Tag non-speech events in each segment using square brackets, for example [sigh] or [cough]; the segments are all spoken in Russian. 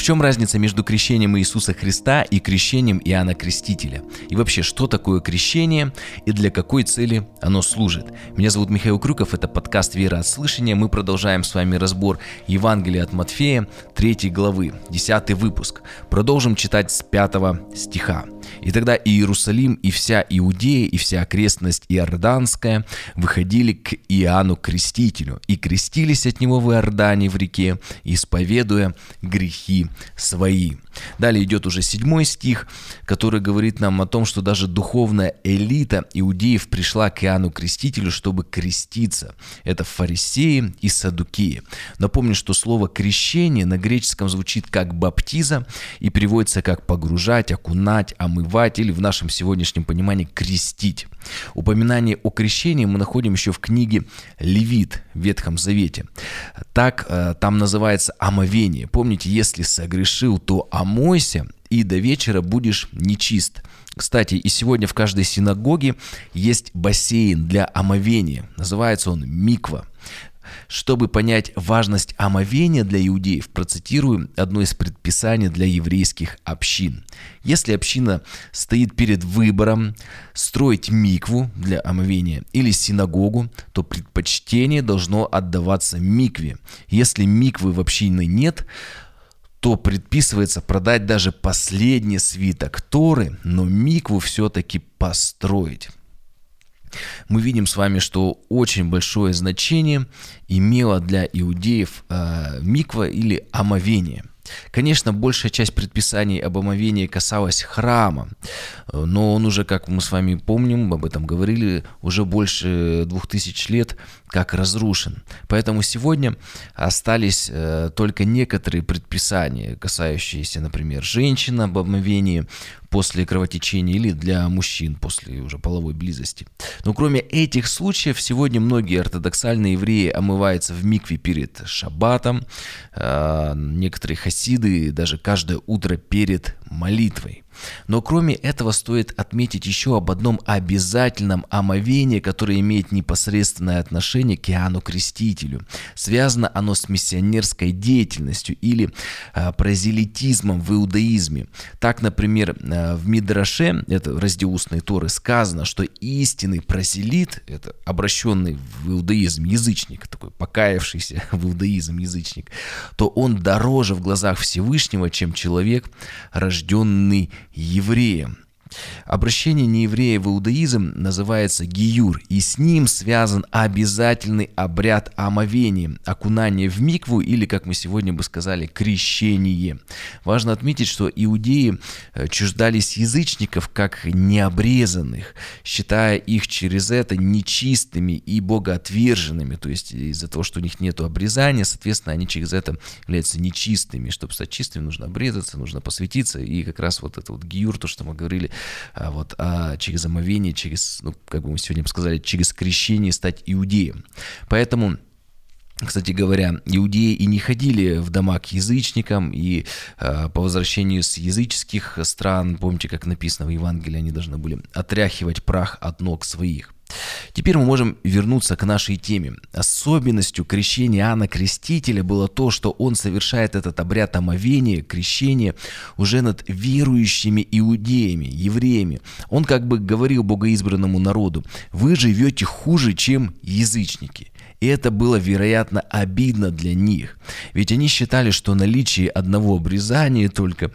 в чем разница между крещением Иисуса Христа и крещением Иоанна Крестителя? И вообще, что такое крещение и для какой цели оно служит? Меня зовут Михаил Крюков, это подкаст «Вера от слышания». Мы продолжаем с вами разбор Евангелия от Матфея, 3 главы, 10 выпуск. Продолжим читать с 5 стиха. И тогда и Иерусалим, и вся Иудея, и вся окрестность Иорданская выходили к Иоанну Крестителю и крестились от него в Иордане в реке, исповедуя грехи свои. Далее идет уже седьмой стих, который говорит нам о том, что даже духовная элита иудеев пришла к Иоанну Крестителю, чтобы креститься. Это фарисеи и садукеи. Напомню, что слово «крещение» на греческом звучит как «баптиза» и переводится как «погружать», «окунать», «омывать» или в нашем сегодняшнем понимании «крестить». Упоминание о крещении мы находим еще в книге «Левит» в Ветхом Завете. Так э, там называется омовение. Помните, если согрешил, то омойся, и до вечера будешь нечист. Кстати, и сегодня в каждой синагоге есть бассейн для омовения. Называется он миква. Чтобы понять важность омовения для иудеев, процитирую одно из предписаний для еврейских общин. Если община стоит перед выбором строить микву для омовения или синагогу, то предпочтение должно отдаваться микве. Если миквы в общине нет, то предписывается продать даже последний свиток Торы, но микву все-таки построить мы видим с вами, что очень большое значение имело для иудеев э, миква или омовение. Конечно, большая часть предписаний об омовении касалась храма, но он уже, как мы с вами помним, об этом говорили, уже больше двух тысяч лет как разрушен. Поэтому сегодня остались э, только некоторые предписания, касающиеся, например, женщин об омовении после кровотечения или для мужчин после уже половой близости. Но кроме этих случаев, сегодня многие ортодоксальные евреи омываются в микве перед шаббатом, э, некоторые хасиды даже каждое утро перед молитвой. Но кроме этого стоит отметить еще об одном обязательном омовении, которое имеет непосредственное отношение к Иоанну Крестителю. Связано оно с миссионерской деятельностью или э, прозелитизмом в иудаизме. Так, например, э, в Мидраше, это раздел устной Торы, сказано, что истинный прозелит, это обращенный в иудаизм язычник, такой покаявшийся [laughs] в иудаизм язычник, то он дороже в глазах Всевышнего, чем человек, рожденный евреем. Обращение нееврея в иудаизм называется гиюр, и с ним связан обязательный обряд омовения, окунание в микву или, как мы сегодня бы сказали, крещение. Важно отметить, что иудеи э, чуждались язычников как необрезанных, считая их через это нечистыми и богоотверженными, то есть из-за того, что у них нет обрезания, соответственно, они через это являются нечистыми. Чтобы стать чистыми, нужно обрезаться, нужно посвятиться, и как раз вот это вот гиюр, то, что мы говорили, вот, а через омовение, через, ну, как бы мы сегодня бы сказали, через крещение стать иудеем. Поэтому кстати говоря, иудеи и не ходили в дома к язычникам, и э, по возвращению с языческих стран, помните, как написано в Евангелии, они должны были отряхивать прах от ног своих. Теперь мы можем вернуться к нашей теме. Особенностью крещения Иоанна Крестителя было то, что он совершает этот обряд омовения, крещения уже над верующими иудеями, евреями. Он как бы говорил богоизбранному народу, вы живете хуже, чем язычники. И это было, вероятно, обидно для них. Ведь они считали, что наличие одного обрезания только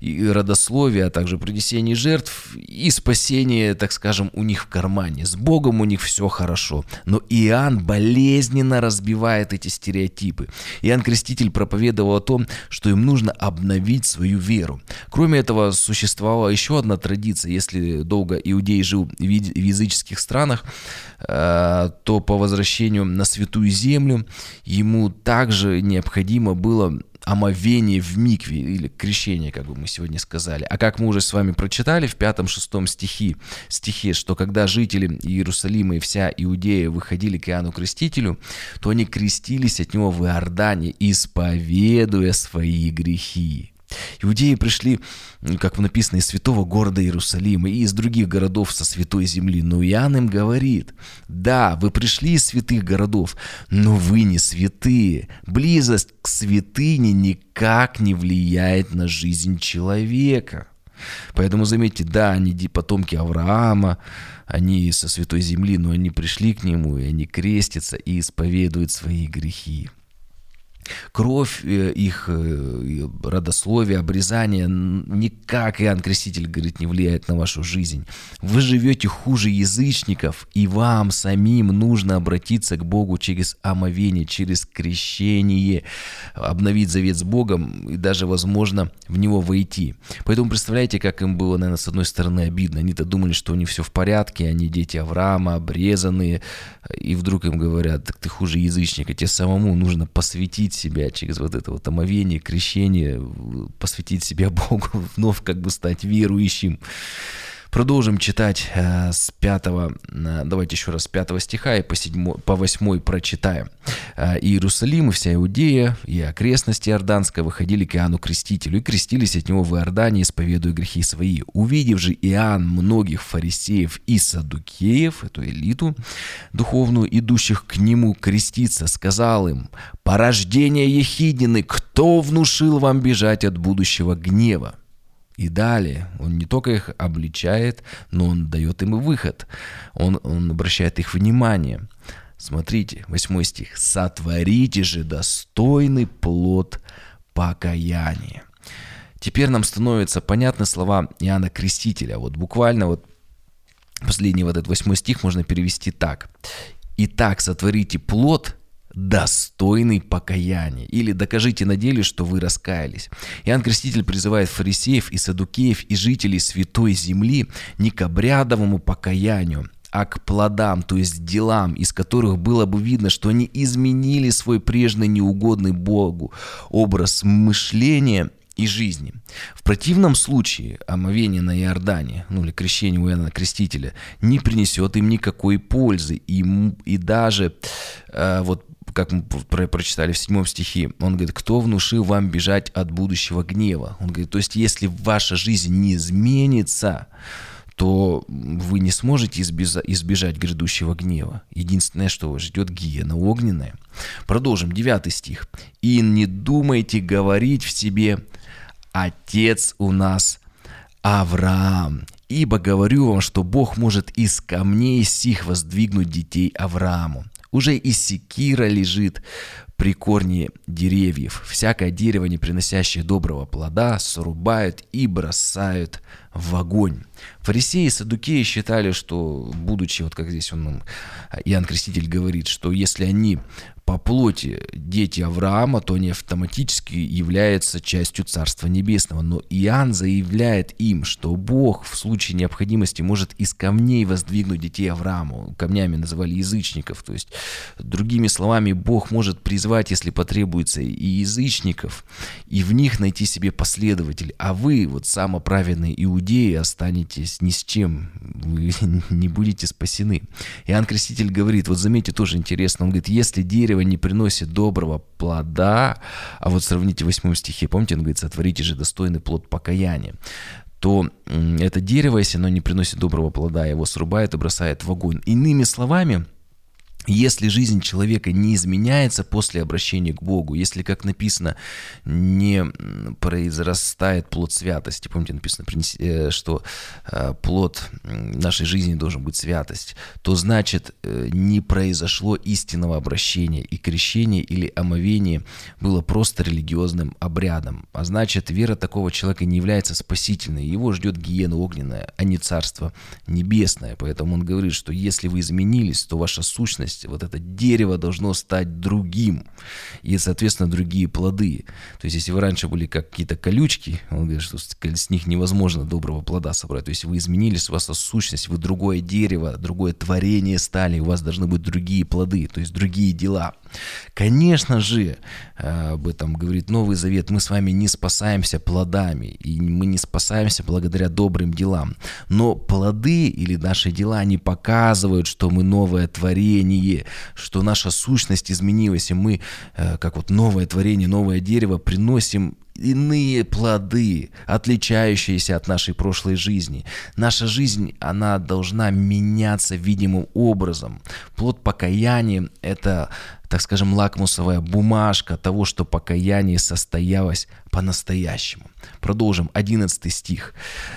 и родословия, а также принесение жертв и спасение, так скажем, у них в кармане. С Богом у них все хорошо. Но Иоанн болезненно разбивает эти стереотипы. Иоанн Креститель проповедовал о том, что им нужно обновить свою веру. Кроме этого, существовала еще одна традиция. Если долго иудей жил в языческих странах, э, то по возвращению на святую землю, ему также необходимо было омовение в микве или крещение, как бы мы сегодня сказали. А как мы уже с вами прочитали в пятом-шестом стихе, стихе, что когда жители Иерусалима и вся Иудея выходили к Иоанну Крестителю, то они крестились от него в Иордане, исповедуя свои грехи. Иудеи пришли, как написано, из святого города Иерусалима и из других городов со святой земли. Но Иоанн им говорит, да, вы пришли из святых городов, но вы не святые. Близость к святыне никак не влияет на жизнь человека. Поэтому заметьте, да, они потомки Авраама, они со святой земли, но они пришли к нему, и они крестятся и исповедуют свои грехи. Кровь э, их э, родословие, обрезание никак, Иоанн Креститель говорит, не влияет на вашу жизнь. Вы живете хуже язычников, и вам самим нужно обратиться к Богу через омовение, через крещение, обновить завет с Богом и даже, возможно, в него войти. Поэтому представляете, как им было, наверное, с одной стороны обидно. Они-то думали, что у них все в порядке, они дети Авраама, обрезанные, и вдруг им говорят, так ты хуже язычника, тебе самому нужно посвятить себя через вот это вот омовение, крещение, посвятить себя [laughs] Богу, вновь как бы стать верующим. Продолжим читать э, с 5, э, давайте еще раз с 5 стиха и по, 7, по 8 прочитаем. Э, «Иерусалим и вся Иудея и окрестности Иорданска выходили к Иоанну Крестителю и крестились от него в Иордане, исповедуя грехи свои. Увидев же Иоанн многих фарисеев и садукеев, эту элиту духовную, идущих к нему креститься, сказал им, «Порождение Ехиднины, кто внушил вам бежать от будущего гнева?» И далее он не только их обличает, но он дает им и выход. Он, он обращает их внимание. Смотрите, 8 стих. «Сотворите же достойный плод покаяния». Теперь нам становятся понятны слова Иоанна Крестителя. Вот буквально вот последний вот этот 8 стих можно перевести так. «Итак, сотворите плод достойный покаяния. Или докажите на деле, что вы раскаялись. Иоанн Креститель призывает фарисеев и садукеев и жителей Святой Земли не к обрядовому покаянию, а к плодам, то есть делам, из которых было бы видно, что они изменили свой прежний неугодный Богу образ мышления и жизни. В противном случае омовение на Иордане, ну или крещение у Иоанна Крестителя, не принесет им никакой пользы. И, и даже э, вот как мы про прочитали в седьмом стихе, он говорит, кто внушил вам бежать от будущего гнева? Он говорит, то есть если ваша жизнь не изменится, то вы не сможете избежать, грядущего гнева. Единственное, что вас ждет гиена огненная. Продолжим, девятый стих. «И не думайте говорить в себе, Отец у нас Авраам, ибо говорю вам, что Бог может из камней сих воздвигнуть детей Аврааму. Уже и секира лежит при корне деревьев. Всякое дерево, не приносящее доброго плода, срубают и бросают в огонь. Фарисеи и садукеи считали, что, будучи, вот как здесь он, Иоанн Креститель говорит, что если они по плоти дети Авраама, то они автоматически являются частью Царства Небесного. Но Иоанн заявляет им, что Бог в случае необходимости может из камней воздвигнуть детей Авраама. Камнями называли язычников. То есть, другими словами, Бог может призвать, если потребуется, и язычников, и в них найти себе последователей. А вы, вот самоправедные иудеи, останетесь ни с чем. Вы [laughs] не будете спасены. Иоанн Креститель говорит, вот заметьте, тоже интересно, он говорит, если дерево дерево не приносит доброго плода, а вот сравните в 8 стихе, помните, он говорит, сотворите же достойный плод покаяния, то это дерево, если оно не приносит доброго плода, его срубает и бросает в огонь. Иными словами, если жизнь человека не изменяется после обращения к Богу, если, как написано, не произрастает плод святости, помните, написано, э, что э, плод нашей жизни должен быть святость, то значит э, не произошло истинного обращения, и крещение или омовение было просто религиозным обрядом. А значит, вера такого человека не является спасительной, его ждет гиена огненная, а не царство небесное. Поэтому он говорит, что если вы изменились, то ваша сущность есть вот это дерево должно стать другим. И, соответственно, другие плоды. То есть, если вы раньше были как какие-то колючки, он говорит, что с них невозможно доброго плода собрать. То есть, вы изменились, у вас сущность, вы другое дерево, другое творение стали, у вас должны быть другие плоды, то есть другие дела. Конечно же, э, об этом говорит Новый Завет, мы с вами не спасаемся плодами, и мы не спасаемся благодаря добрым делам. Но плоды или наши дела, они показывают, что мы новое творение, что наша сущность изменилась, и мы, э, как вот новое творение, новое дерево, приносим иные плоды, отличающиеся от нашей прошлой жизни. Наша жизнь, она должна меняться видимым образом. Плод покаяния – это так скажем, лакмусовая бумажка того, что покаяние состоялось по-настоящему. Продолжим, 11 стих.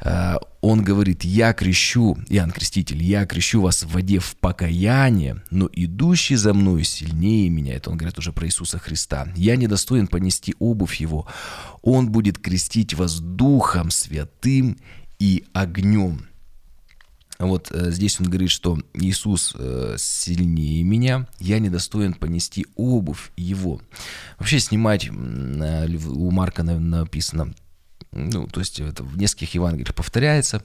Э, он говорит, «Я крещу, Иоанн Креститель, я крещу вас в воде в покаяние, но идущий за мною сильнее меня». Это он говорит уже про Иисуса Христа. «Я недостоин понести обувь его. Он будет крестить вас Духом Святым и огнем». Вот э, здесь он говорит, что Иисус э, сильнее меня, я недостоин понести обувь его. Вообще снимать, у Марка написано, ну, то есть это в нескольких Евангелиях повторяется.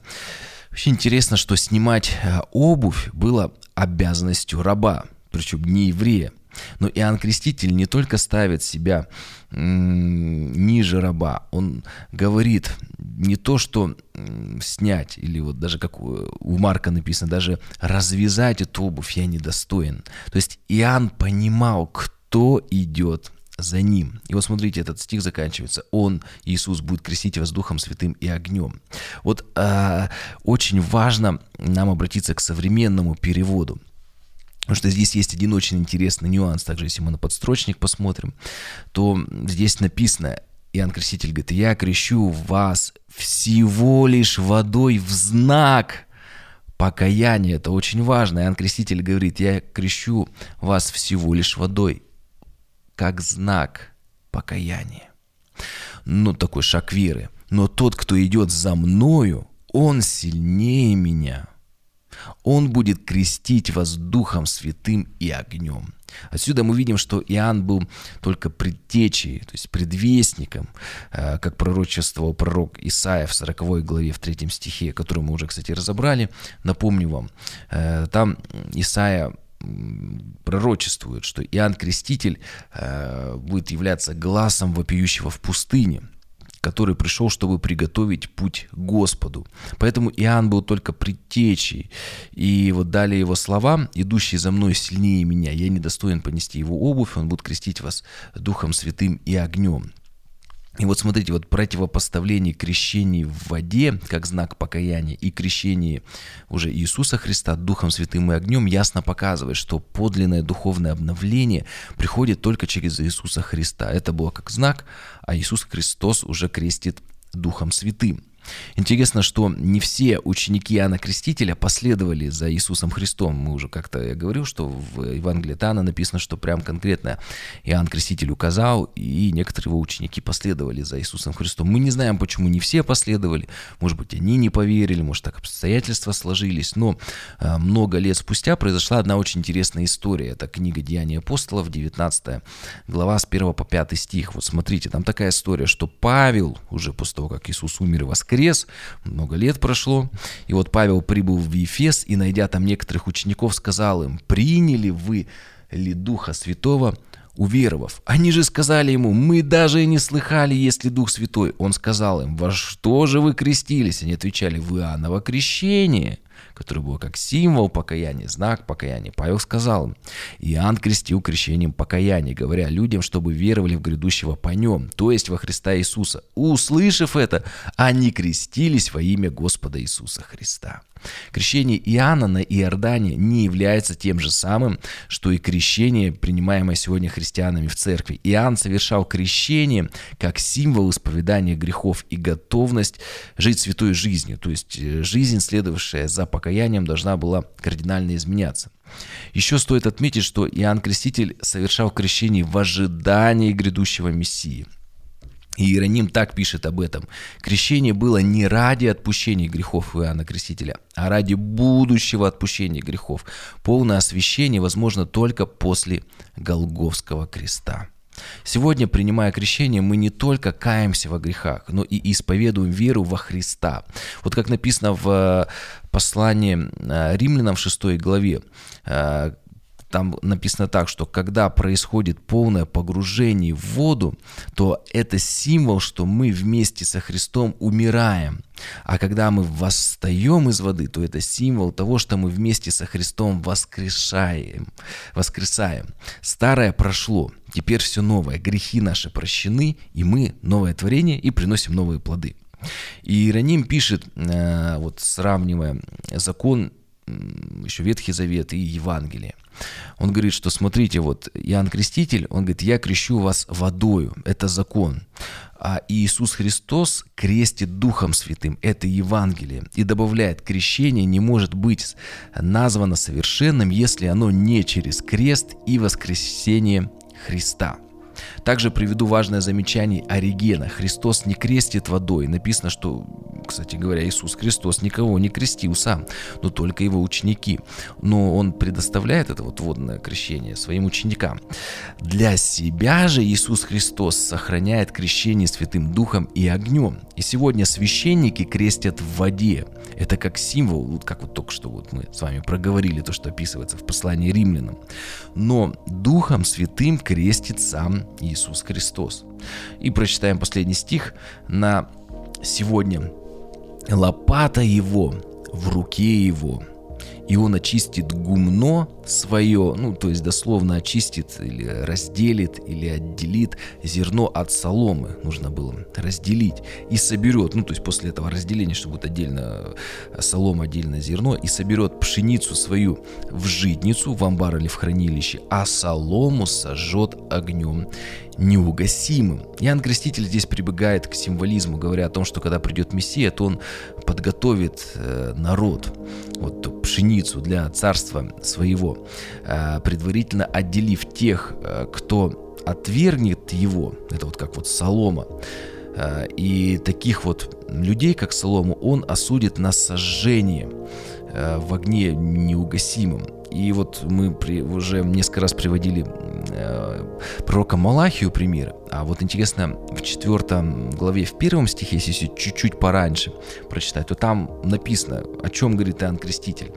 Вообще интересно, что снимать обувь было обязанностью раба, причем не еврея. Но Иоанн Креститель не только ставит себя ниже раба, он говорит не то, что снять, или вот даже как у Марка написано, даже развязать эту обувь я недостоин. То есть Иоанн понимал, кто идет за ним. И вот смотрите, этот стих заканчивается. Он, Иисус, будет крестить вас Духом Святым и огнем. Вот э, очень важно нам обратиться к современному переводу. Потому что здесь есть один очень интересный нюанс. Также, если мы на подстрочник посмотрим, то здесь написано, Иоанн Креститель говорит, «Я крещу вас всего лишь водой в знак покаяния». Это очень важно. Иоанн Креститель говорит, «Я крещу вас всего лишь водой, как знак покаяния». Ну, такой шаг веры. «Но тот, кто идет за мною, он сильнее меня». Он будет крестить вас Духом Святым и огнем. Отсюда мы видим, что Иоанн был только предтечей, то есть предвестником, э, как пророчествовал пророк Исаия в 40 главе, в 3 стихе, который мы уже, кстати, разобрали. Напомню вам, э, там Исаия пророчествует, что Иоанн Креститель э, будет являться глазом вопиющего в пустыне – который пришел, чтобы приготовить путь Господу. Поэтому Иоанн был только предтечей. И вот далее его слова, «Идущий за мной сильнее меня, я недостоин понести его обувь, он будет крестить вас Духом Святым и огнем». И вот смотрите, вот противопоставление крещений в воде, как знак покаяния, и крещение уже Иисуса Христа Духом Святым и огнем ясно показывает, что подлинное духовное обновление приходит только через Иисуса Христа. Это было как знак, а Иисус Христос уже крестит Духом Святым. Интересно, что не все ученики Иоанна Крестителя последовали за Иисусом Христом. Мы уже как-то, я говорил, что в Евангелии от Иоанна написано, что прям конкретно Иоанн Креститель указал, и некоторые его ученики последовали за Иисусом Христом. Мы не знаем, почему не все последовали. Может быть, они не поверили, может, так обстоятельства сложились. Но э, много лет спустя произошла одна очень интересная история. Это книга «Деяния апостолов», 19 глава с 1 по 5 стих. Вот смотрите, там такая история, что Павел, уже после того, как Иисус умер и воскрес, воскрес, много лет прошло. И вот Павел прибыл в Ефес и, найдя там некоторых учеников, сказал им, «Приняли вы ли Духа Святого, уверовав. Они же сказали ему, мы даже и не слыхали, есть ли Дух Святой. Он сказал им, во что же вы крестились? Они отвечали, в Иоанново крещение который был как символ покаяния, знак покаяния. Павел сказал Иоанн крестил крещением покаяния, говоря людям, чтобы веровали в грядущего по нем, то есть во Христа Иисуса. Услышав это, они крестились во имя Господа Иисуса Христа. Крещение Иоанна на Иордане не является тем же самым, что и крещение, принимаемое сегодня христианами в церкви. Иоанн совершал крещение как символ исповедания грехов и готовность жить святой жизнью, то есть э, жизнь, следовавшая за покаянием, должна была кардинально изменяться. Еще стоит отметить, что Иоанн Креститель совершал крещение в ожидании грядущего Мессии – и Иероним так пишет об этом. Крещение было не ради отпущения грехов Иоанна Крестителя, а ради будущего отпущения грехов. Полное освящение возможно только после Голговского креста. Сегодня, принимая крещение, мы не только каемся во грехах, но и исповедуем веру во Христа. Вот как написано в послании э, римлянам в 6 главе, э, там написано так, что когда происходит полное погружение в воду, то это символ, что мы вместе со Христом умираем. А когда мы восстаем из воды, то это символ того, что мы вместе со Христом воскрешаем. воскресаем. Старое прошло, теперь все новое. Грехи наши прощены, и мы новое творение и приносим новые плоды. И Иероним пишет, э, вот сравнивая закон еще Ветхий Завет и Евангелие. Он говорит, что смотрите, вот Иоанн Креститель, он говорит, я крещу вас водою, это закон. А Иисус Христос крестит Духом Святым, это Евангелие. И добавляет, крещение не может быть названо совершенным, если оно не через крест и воскресение Христа. Также приведу важное замечание Оригена. Христос не крестит водой. Написано, что, кстати говоря, Иисус Христос никого не крестил сам, но только его ученики. Но он предоставляет это вот водное крещение своим ученикам. Для себя же Иисус Христос сохраняет крещение Святым Духом и огнем. И сегодня священники крестят в воде. Это как символ, вот как вот только что вот мы с вами проговорили то, что описывается в послании римлянам. Но Духом Святым крестит сам Иисус Христос. И прочитаем последний стих на сегодня. Лопата его в руке его, и он очистит гумно свое, ну, то есть дословно очистит или разделит, или отделит зерно от соломы, нужно было разделить, и соберет, ну, то есть после этого разделения, что будет отдельно солома, отдельно зерно, и соберет пшеницу свою в житницу, в амбар или в хранилище, а солому сожжет огнем неугасимым. Иоанн Креститель здесь прибегает к символизму, говоря о том, что когда придет Мессия, то он подготовит э, народ, вот пшеницу для царства своего, э, предварительно отделив тех, э, кто отвергнет его, это вот как вот солома, э, и таких вот людей, как Солому, он осудит на сожжение в огне неугасимом. И вот мы при, уже несколько раз приводили э, пророка Малахию пример. А вот интересно, в четвертом главе, в первом стихе, если чуть-чуть пораньше прочитать, то там написано, о чем говорит Иоанн Креститель.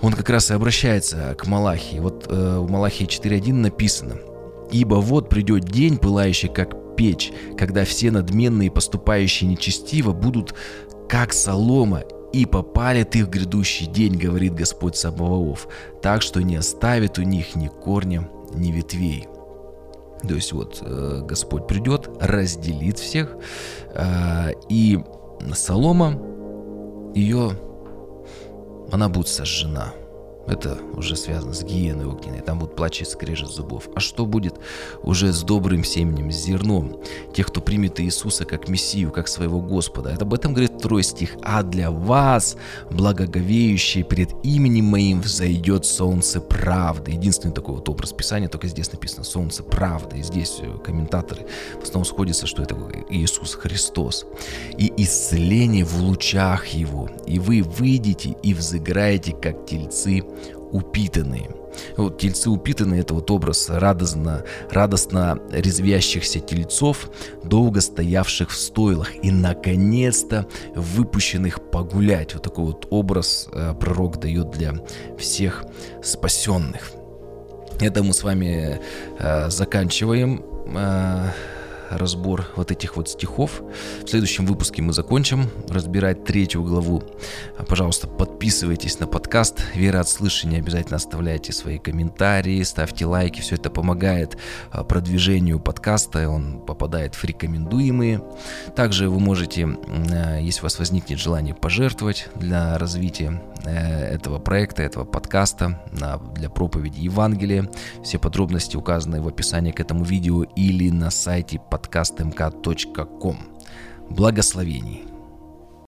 Он как раз и обращается к Малахии. Вот э, в Малахии 4.1 написано «Ибо вот придет день, пылающий как печь, когда все надменные, поступающие нечестиво, будут как солома, и попалит их грядущий день, говорит Господь Саваоф, так что не оставит у них ни корня, ни ветвей. То есть вот э, Господь придет, разделит всех, э, и солома ее, она будет сожжена. Это уже связано с гиеной огненной. Там будут плач и скрежет зубов. А что будет уже с добрым семенем, с зерном? Тех, кто примет Иисуса как Мессию, как своего Господа. Это об этом говорит второй стих. А для вас, благоговеющие пред именем моим, взойдет солнце правды. Единственный такой вот образ Писания, только здесь написано солнце правды. И здесь э, комментаторы в основном сходятся, что это Иисус Христос. И исцеление в лучах Его. И вы выйдете и взыграете, как тельцы упитанные. Вот тельцы упитанные – это вот образ радостно, радостно резвящихся тельцов, долго стоявших в стойлах и, наконец-то, выпущенных погулять. Вот такой вот образ э, пророк дает для всех спасенных. Это мы с вами э, заканчиваем. Э, разбор вот этих вот стихов. В следующем выпуске мы закончим разбирать третью главу. Пожалуйста, подписывайтесь на подкаст «Вера от слышания». Обязательно оставляйте свои комментарии, ставьте лайки. Все это помогает а, продвижению подкаста. Он попадает в рекомендуемые. Также вы можете, а, если у вас возникнет желание пожертвовать для развития э, этого проекта, этого подкаста для проповеди Евангелия. Все подробности указаны в описании к этому видео или на сайте подкастмк.ком. Благословений!